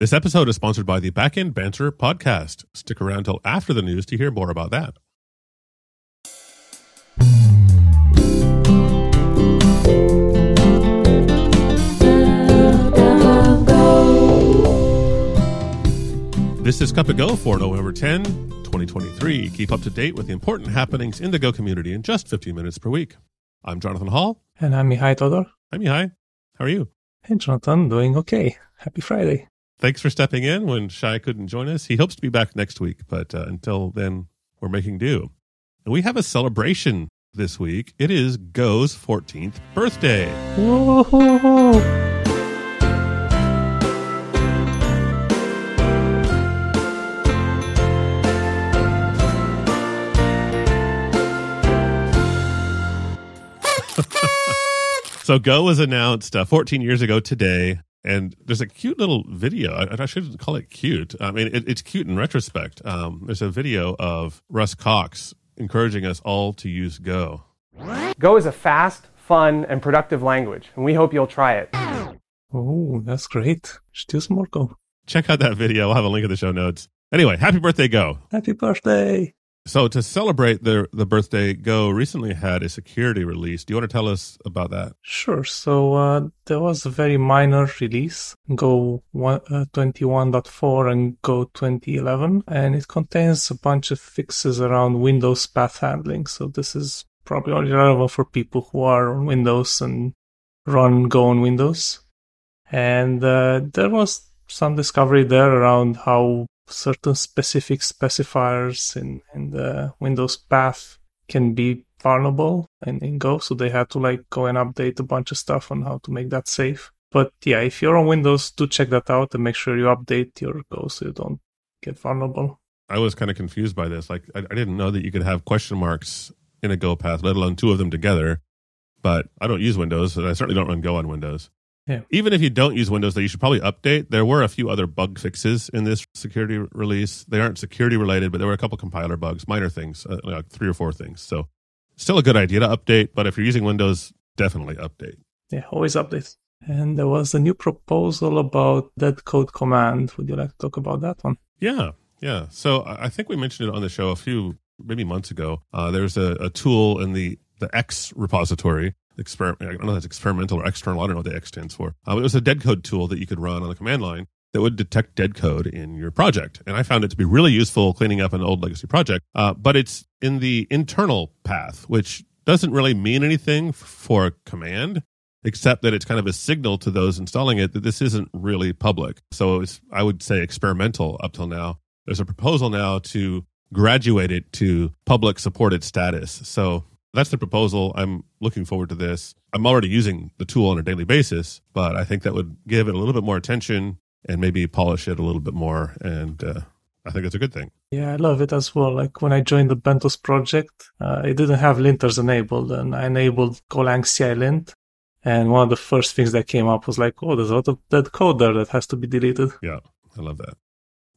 This episode is sponsored by the Backend Banter podcast. Stick around till after the news to hear more about that. This is Cup of Go for November 10, 2023. Keep up to date with the important happenings in the Go community in just 15 minutes per week. I'm Jonathan Hall. And I'm Mihai Todor. Hi, Mihai. How are you? Hey, Jonathan. Doing okay. Happy Friday. Thanks for stepping in when Shai couldn't join us. He hopes to be back next week, but uh, until then, we're making do. And we have a celebration this week. It is Go's 14th birthday. Whoa! so Go was announced uh, 14 years ago today, and there's a cute little video. I, I shouldn't call it cute. I mean, it, it's cute in retrospect. Um, there's a video of Russ Cox encouraging us all to use Go. Go is a fast, fun, and productive language, and we hope you'll try it. Oh, that's great. Should use more Go. Check out that video. I'll have a link in the show notes. Anyway, happy birthday, Go. Happy birthday. So to celebrate the the birthday, Go recently had a security release. Do you want to tell us about that? Sure. So uh, there was a very minor release, Go one, uh, 21.4 and Go 2011, and it contains a bunch of fixes around Windows path handling. So this is probably only relevant for people who are on Windows and run Go on Windows. And uh, there was some discovery there around how certain specific specifiers in, in the Windows path can be vulnerable in, in Go. So they had to like go and update a bunch of stuff on how to make that safe. But yeah, if you're on Windows, do check that out and make sure you update your Go so you don't get vulnerable. I was kind of confused by this. Like, I, I didn't know that you could have question marks in a Go path, let alone two of them together. But I don't use Windows, and I certainly don't run Go on Windows. Yeah. Even if you don't use Windows, though, you should probably update. There were a few other bug fixes in this security release. They aren't security related, but there were a couple compiler bugs, minor things, uh, like three or four things. So, still a good idea to update. But if you're using Windows, definitely update. Yeah, always update. And there was a new proposal about deadcode command. Would you like to talk about that one? Yeah, yeah. So I think we mentioned it on the show a few maybe months ago. Uh, there's a, a tool in the the X repository experiment. I don't know if that's experimental or external. I don't know what the X stands for. Um, it was a dead code tool that you could run on the command line that would detect dead code in your project. And I found it to be really useful cleaning up an old legacy project. Uh, but it's in the internal path, which doesn't really mean anything for a command, except that it's kind of a signal to those installing it that this isn't really public. So it's, I would say, experimental up till now. There's a proposal now to graduate it to public supported status. So that's the proposal. I'm looking forward to this. I'm already using the tool on a daily basis, but I think that would give it a little bit more attention and maybe polish it a little bit more. And uh, I think it's a good thing. Yeah, I love it as well. Like when I joined the Benthos project, uh, it didn't have linters enabled, and I enabled golangci-lint. And one of the first things that came up was like, oh, there's a lot of dead code there that has to be deleted. Yeah, I love that.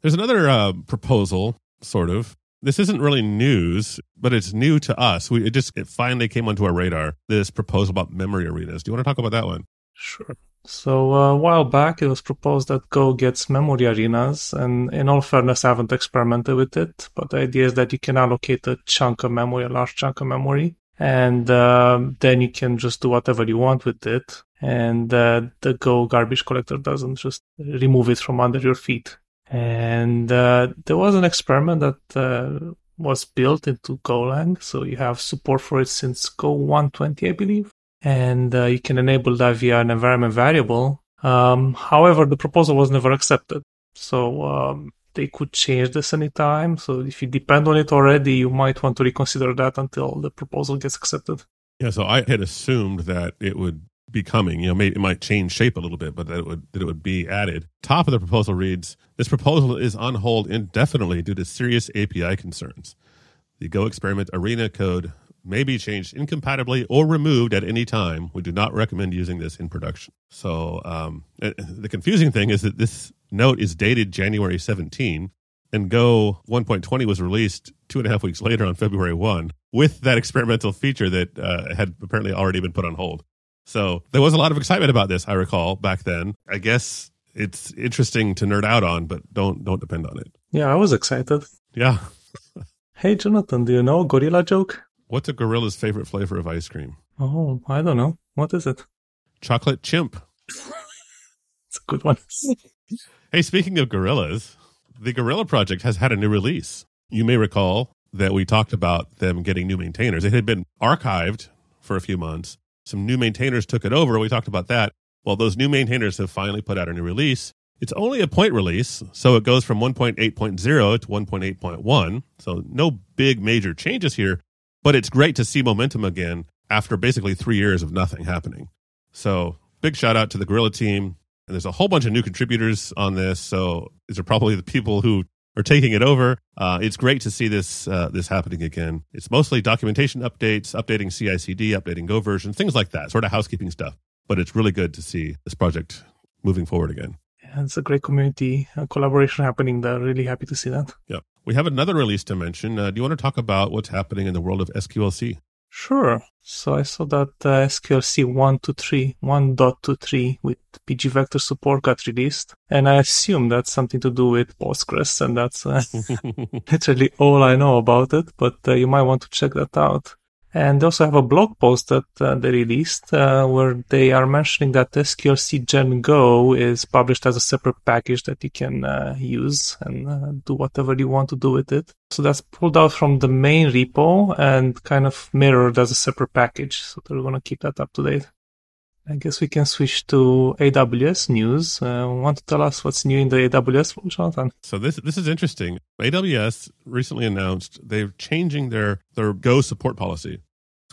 There's another uh, proposal, sort of, this isn't really news, but it's new to us. We it just it finally came onto our radar. This proposal about memory arenas. Do you want to talk about that one? Sure. So uh, a while back, it was proposed that Go gets memory arenas, and in all fairness, I haven't experimented with it. But the idea is that you can allocate a chunk of memory, a large chunk of memory, and uh, then you can just do whatever you want with it. And uh, the Go garbage collector doesn't just remove it from under your feet. And uh, there was an experiment that uh, was built into Golang. So you have support for it since Go 120, I believe. And uh, you can enable that via an environment variable. Um, however, the proposal was never accepted. So um, they could change this anytime. So if you depend on it already, you might want to reconsider that until the proposal gets accepted. Yeah, so I had assumed that it would be coming. You know, maybe it might change shape a little bit, but that it would that it would be added. Top of the proposal reads: This proposal is on hold indefinitely due to serious API concerns. The Go experiment arena code may be changed incompatibly or removed at any time. We do not recommend using this in production. So um, the confusing thing is that this note is dated January 17, and Go 1.20 was released two and a half weeks later on February 1 with that experimental feature that uh, had apparently already been put on hold. So there was a lot of excitement about this, I recall back then. I guess it's interesting to nerd out on, but don't don't depend on it. Yeah, I was excited. Yeah. Hey, Jonathan, do you know a gorilla joke? What's a gorilla's favorite flavor of ice cream? Oh, I don't know. What is it? Chocolate chimp. It's a good one. Hey, speaking of gorillas, the Gorilla Project has had a new release. You may recall that we talked about them getting new maintainers. It had been archived for a few months. Some new maintainers took it over. We talked about that. Well, those new maintainers have finally put out a new release. It's only a point release, so it goes from 1.8.0 to 1.8.1. So no big major changes here, but it's great to see momentum again after basically three years of nothing happening. So big shout out to the Gorilla team. And there's a whole bunch of new contributors on this. So these are probably the people who are taking it over. Uh, it's great to see this uh, this happening again. It's mostly documentation updates, updating CI/CD, updating Go version, things like that, sort of housekeeping stuff. But it's really good to see this project moving forward again. Yeah, it's a great community uh, collaboration happening there. Really happy to see that. Yeah, we have another release to mention. Uh, do you want to talk about what's happening in the world of SQLC? Sure. So I saw that uh, SQLC 1.23, 1.23 with PG Vector support got released. And I assume that's something to do with Postgres, and that's uh, literally all I know about it. But uh, you might want to check that out. And they also have a blog post that uh, they released uh, where they are mentioning that SQLC Gen Go is published as a separate package that you can uh, use and uh, do whatever you want to do with it. So that's pulled out from the main repo and kind of mirrored as a separate package. So they're going to keep that up to date. I guess we can switch to AWS news. Uh, want to tell us what's new in the AWS, world, Jonathan? So this this is interesting. AWS recently announced they're changing their their Go support policy.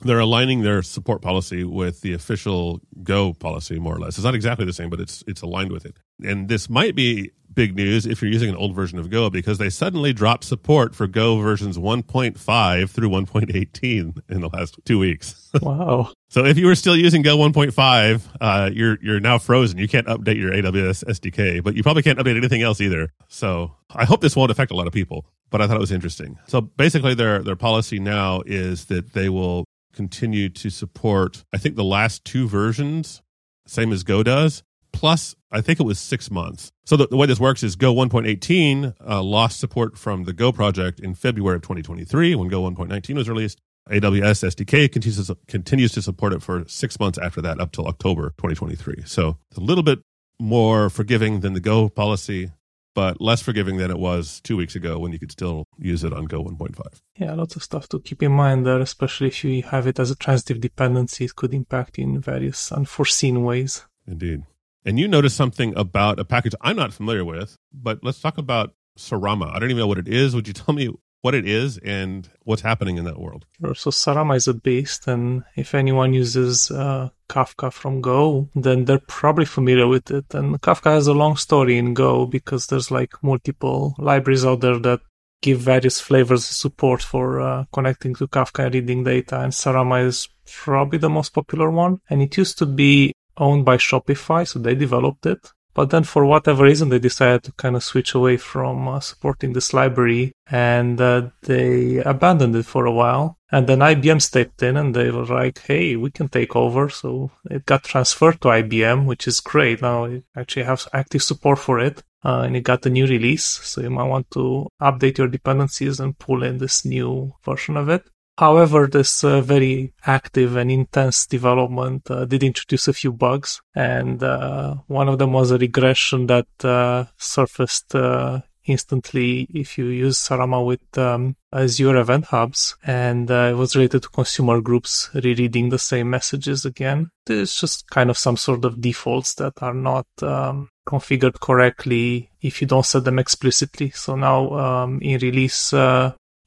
They're aligning their support policy with the official Go policy, more or less. It's not exactly the same, but it's it's aligned with it. And this might be big news if you're using an old version of Go because they suddenly dropped support for Go versions 1.5 through 1.18 in the last two weeks. Wow. So if you were still using Go 1.5, uh, you're you're now frozen. You can't update your AWS SDK, but you probably can't update anything else either. So I hope this won't affect a lot of people. But I thought it was interesting. So basically, their their policy now is that they will continue to support. I think the last two versions, same as Go does. Plus, I think it was six months. So the, the way this works is Go 1.18 uh, lost support from the Go project in February of 2023 when Go 1.19 was released. AWS SDK continues to, continues to support it for six months after that, up till October 2023. So it's a little bit more forgiving than the Go policy, but less forgiving than it was two weeks ago when you could still use it on Go 1.5. Yeah, lots of stuff to keep in mind there, especially if you have it as a transitive dependency. It could impact you in various unforeseen ways. Indeed. And you noticed something about a package I'm not familiar with, but let's talk about Sarama. I don't even know what it is. Would you tell me what it is and what's happening in that world? So Sarama is a beast, and if anyone uses uh, Kafka from Go, then they're probably familiar with it. And Kafka has a long story in Go because there's like multiple libraries out there that give various flavors of support for uh, connecting to Kafka and reading data. And Sarama is probably the most popular one. And it used to be owned by Shopify, so they developed it. But then, for whatever reason, they decided to kind of switch away from uh, supporting this library and uh, they abandoned it for a while. And then IBM stepped in and they were like, hey, we can take over. So it got transferred to IBM, which is great. Now it actually has active support for it. Uh, and it got a new release. So you might want to update your dependencies and pull in this new version of it. However, this uh, very active and intense development uh, did introduce a few bugs, and uh, one of them was a regression that uh, surfaced uh, instantly if you use Sarama with um, Azure Event Hubs, and uh, it was related to consumer groups rereading the same messages again. It's just kind of some sort of defaults that are not um, configured correctly if you don't set them explicitly. So now um, in release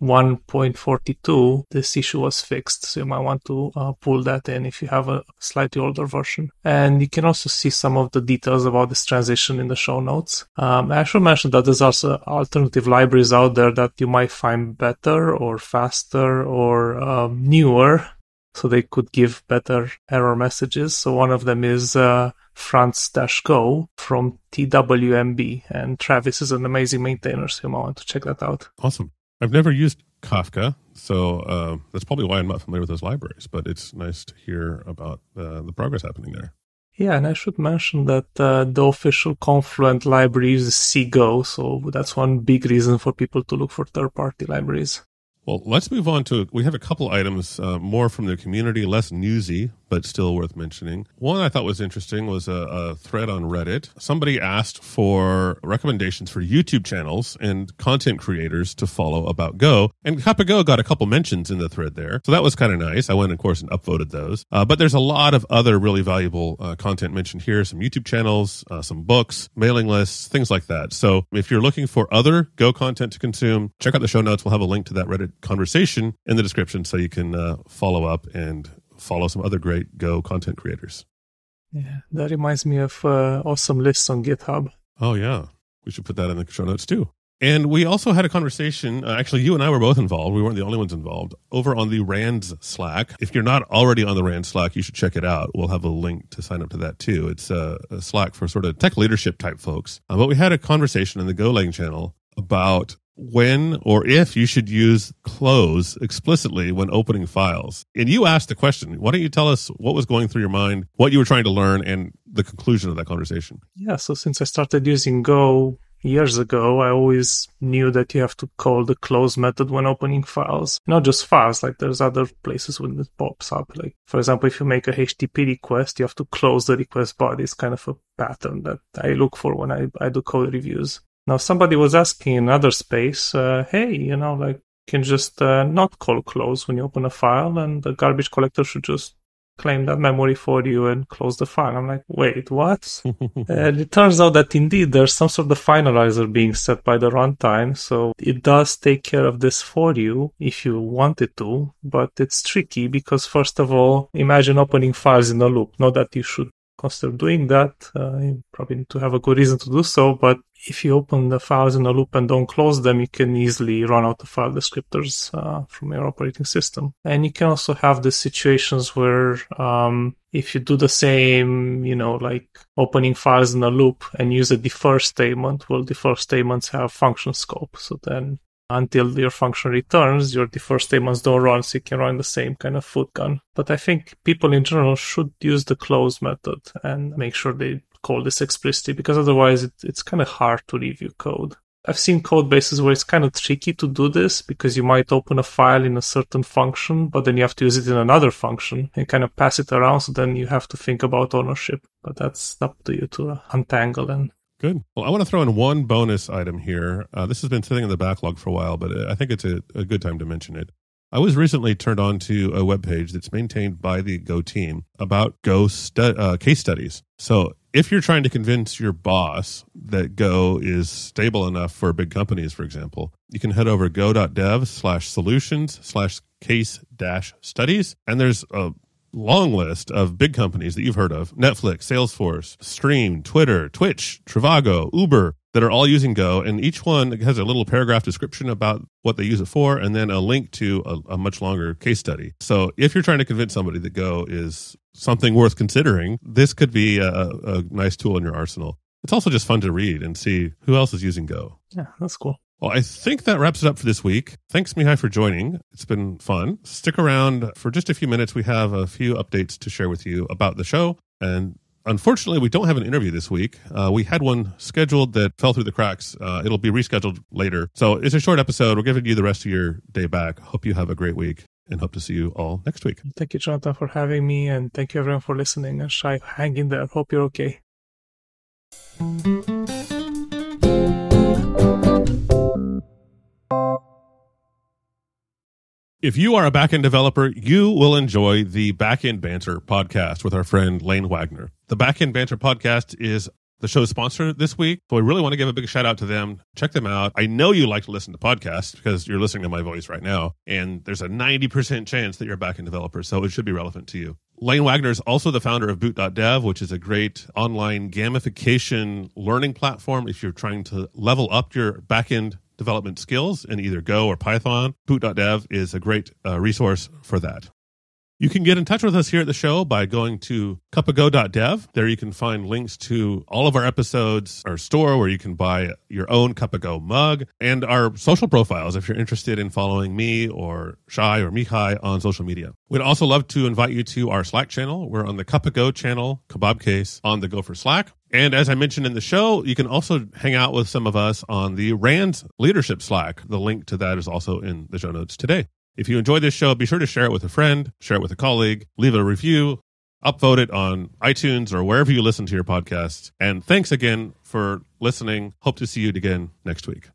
1.42, this issue was fixed. So you might want to uh, pull that in if you have a slightly older version. And you can also see some of the details about this transition in the show notes. Um, I should mention that there's also alternative libraries out there that you might find better or faster or um, newer. So they could give better error messages. So one of them is uh, franz-go from TWMB. And Travis is an amazing maintainer, so you might want to check that out. Awesome. I've never used Kafka, so uh, that's probably why I'm not familiar with those libraries. But it's nice to hear about uh, the progress happening there. Yeah, and I should mention that uh, the official Confluent library uses CGO, so that's one big reason for people to look for third-party libraries. Well, let's move on to. We have a couple items uh, more from the community, less newsy, but still worth mentioning. One I thought was interesting was a, a, thread on Reddit. Somebody asked for recommendations for YouTube channels and content creators to follow about Go, and Cup of Go got a couple mentions in the thread there, so that was kind of nice. I went, of course, and upvoted those. Uh, but there's a lot of other really valuable uh, content mentioned here: some YouTube channels, uh, some books, mailing lists, things like that. So if you're looking for other Go content to consume, check out the show notes. We'll have a link to that Reddit conversation in the description so you can uh, follow up and follow some other great Go content creators. Yeah, that reminds me of uh, awesome lists on GitHub. Oh, yeah. We should put that in the show notes too. And we also had a conversation. Uh, actually, you and I were both involved. We weren't the only ones involved over on the RANDS Slack. If you're not already on the RAND Slack, you should check it out. We'll have a link to sign up to that too. It's a, a Slack for sort of tech leadership type folks. Uh, but we had a conversation in the Golang channel about when or if you should use close explicitly when opening files. And you asked the question. Why don't you tell us what was going through your mind, what you were trying to learn, and the conclusion of that conversation? Yeah, so since I started using Go years ago, I always knew that you have to call the close method when opening files. Not just files, like there's other places when it pops up. Like, for example, if you make a HTTP request, you have to close the request body. It's kind of a pattern that I look for when I, I do code reviews. Now somebody was asking in other space, uh, hey, you know, like can just uh, not call close when you open a file, and the garbage collector should just claim that memory for you and close the file. I'm like, wait, what? and it turns out that indeed there's some sort of finalizer being set by the runtime, so it does take care of this for you if you want it to, but it's tricky because first of all, imagine opening files in a loop. Not that you should consider doing that. Uh, you probably need to have a good reason to do so, but if you open the files in a loop and don't close them, you can easily run out the file descriptors uh, from your operating system. And you can also have the situations where um, if you do the same, you know, like opening files in a loop and use a defer statement, well, defer statements have function scope. So then until your function returns, your defer statements don't run, so you can run the same kind of foot gun. But I think people in general should use the close method and make sure they call this explicitly because otherwise it, it's kind of hard to review code. I've seen code bases where it's kind of tricky to do this because you might open a file in a certain function, but then you have to use it in another function and kind of pass it around. So then you have to think about ownership. But that's up to you to untangle and Good. Well, I want to throw in one bonus item here. Uh, this has been sitting in the backlog for a while, but I think it's a, a good time to mention it. I was recently turned on to a web page that's maintained by the Go team about Go stu- uh, case studies. So if you're trying to convince your boss that Go is stable enough for big companies, for example, you can head over go.dev slash solutions slash case dash studies. And there's a long list of big companies that you've heard of Netflix, Salesforce, Stream, Twitter, Twitch, Trivago, Uber that are all using Go. And each one has a little paragraph description about what they use it for and then a link to a, a much longer case study. So if you're trying to convince somebody that Go is something worth considering, this could be a, a nice tool in your arsenal. It's also just fun to read and see who else is using Go. Yeah, that's cool. Well, I think that wraps it up for this week. Thanks, Mihai, for joining. It's been fun. Stick around for just a few minutes. We have a few updates to share with you about the show. And unfortunately, we don't have an interview this week. Uh, we had one scheduled that fell through the cracks. Uh, it'll be rescheduled later. So it's a short episode. We're giving you the rest of your day back. Hope you have a great week and hope to see you all next week. Thank you, Jonathan, for having me. And thank you, everyone, for listening. And Shai, hang in there. Hope you're okay. If you are a backend developer, you will enjoy the Backend Banter podcast with our friend Lane Wagner. The Backend Banter podcast is the show's sponsor this week. So I really want to give a big shout out to them. Check them out. I know you like to listen to podcasts because you're listening to my voice right now. And there's a 90% chance that you're a backend developer. So it should be relevant to you. Lane Wagner is also the founder of Boot.dev, which is a great online gamification learning platform if you're trying to level up your backend development skills in either Go or Python. Boot.dev is a great uh, resource for that. You can get in touch with us here at the show by going to cupogo.dev. There you can find links to all of our episodes, our store where you can buy your own Cup Go mug, and our social profiles if you're interested in following me or Shai or Mihai on social media. We'd also love to invite you to our Slack channel. We're on the Cup Go channel, Kebab Case, on the Gopher Slack. And as I mentioned in the show, you can also hang out with some of us on the RAND Leadership Slack. The link to that is also in the show notes today. If you enjoyed this show, be sure to share it with a friend, share it with a colleague, leave a review, upvote it on iTunes or wherever you listen to your podcasts. And thanks again for listening. Hope to see you again next week.